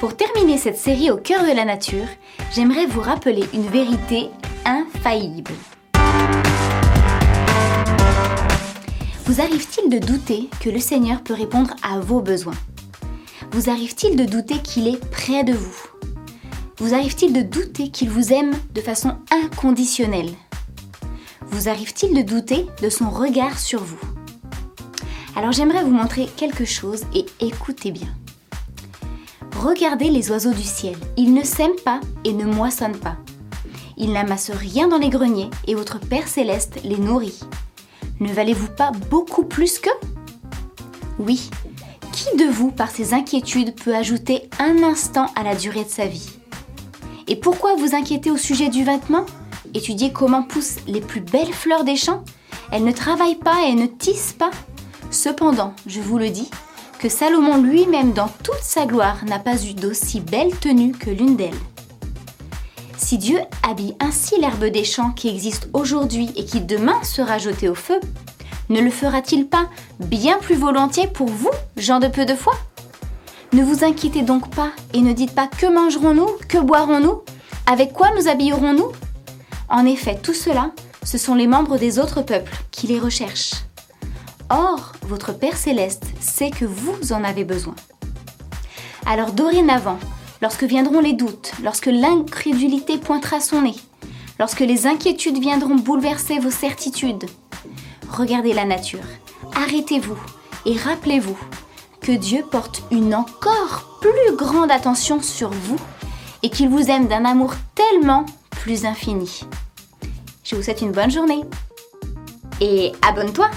Pour terminer cette série au cœur de la nature, j'aimerais vous rappeler une vérité infaillible. Vous arrive-t-il de douter que le Seigneur peut répondre à vos besoins? Vous arrive-t-il de douter qu'il est près de vous? Vous arrive-t-il de douter qu'il vous aime de façon inconditionnelle? Vous arrive-t-il de douter de son regard sur vous? Alors j'aimerais vous montrer quelque chose et écoutez bien. Regardez les oiseaux du ciel. Ils ne sèment pas et ne moissonnent pas. Ils n'amassent rien dans les greniers et votre Père céleste les nourrit. Ne valez-vous pas beaucoup plus qu'eux? Oui. Qui de vous, par ses inquiétudes, peut ajouter un instant à la durée de sa vie? Et pourquoi vous inquiétez au sujet du vêtement? Étudiez comment poussent les plus belles fleurs des champs Elles ne travaillent pas et ne tissent pas. Cependant, je vous le dis, que Salomon lui-même dans toute sa gloire n'a pas eu d'aussi belle tenue que l'une d'elles. Si Dieu habille ainsi l'herbe des champs qui existe aujourd'hui et qui demain sera jetée au feu, ne le fera-t-il pas bien plus volontiers pour vous, gens de peu de foi? Ne vous inquiétez donc pas et ne dites pas que mangerons-nous, que boirons-nous, avec quoi nous habillerons-nous? En effet, tout cela, ce sont les membres des autres peuples qui les recherchent. Or, votre Père céleste sait que vous en avez besoin. Alors dorénavant, lorsque viendront les doutes, lorsque l'incrédulité pointera son nez, lorsque les inquiétudes viendront bouleverser vos certitudes, regardez la nature, arrêtez-vous et rappelez-vous que Dieu porte une encore plus grande attention sur vous et qu'il vous aime d'un amour tellement plus infini. Je vous souhaite une bonne journée et abonne-toi